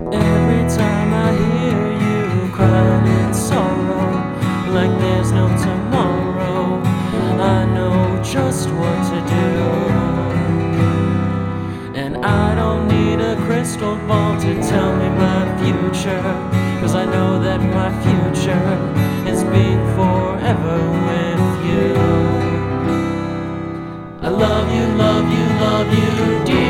Every time I hear you crying in sorrow, like there's no tomorrow, I know just what to do. And I don't need a crystal ball to tell me my future, cause I know that my future is being forever with you. I love you, love you, love you dearly.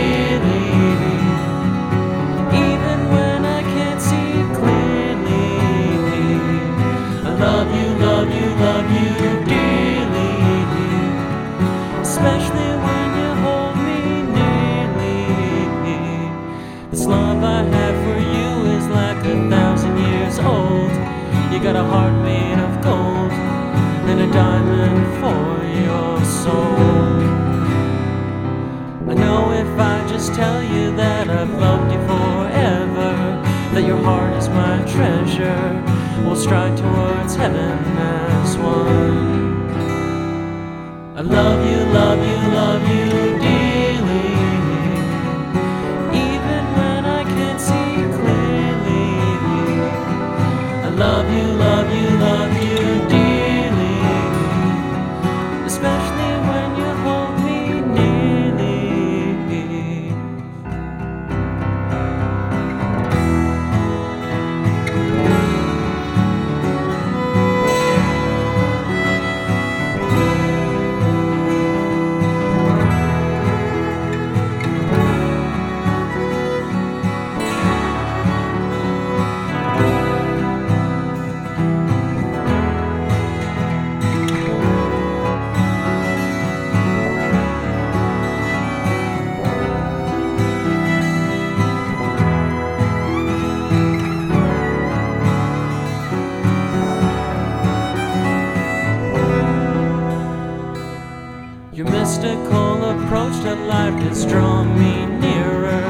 Got a heart made of gold and a diamond for your soul. I know if I just tell you that I've loved you forever, that your heart is my treasure, we'll stride towards heaven as one. I love you, love you, love you mystical approach to life has drawn me nearer,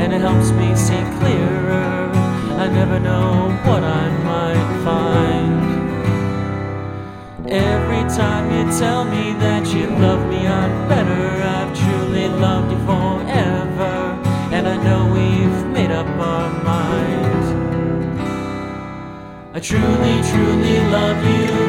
and it helps me see clearer. I never know what I might find. Every time you tell me that you love me, I'm better. I've truly loved you forever, and I know we've made up our mind. I truly, truly love you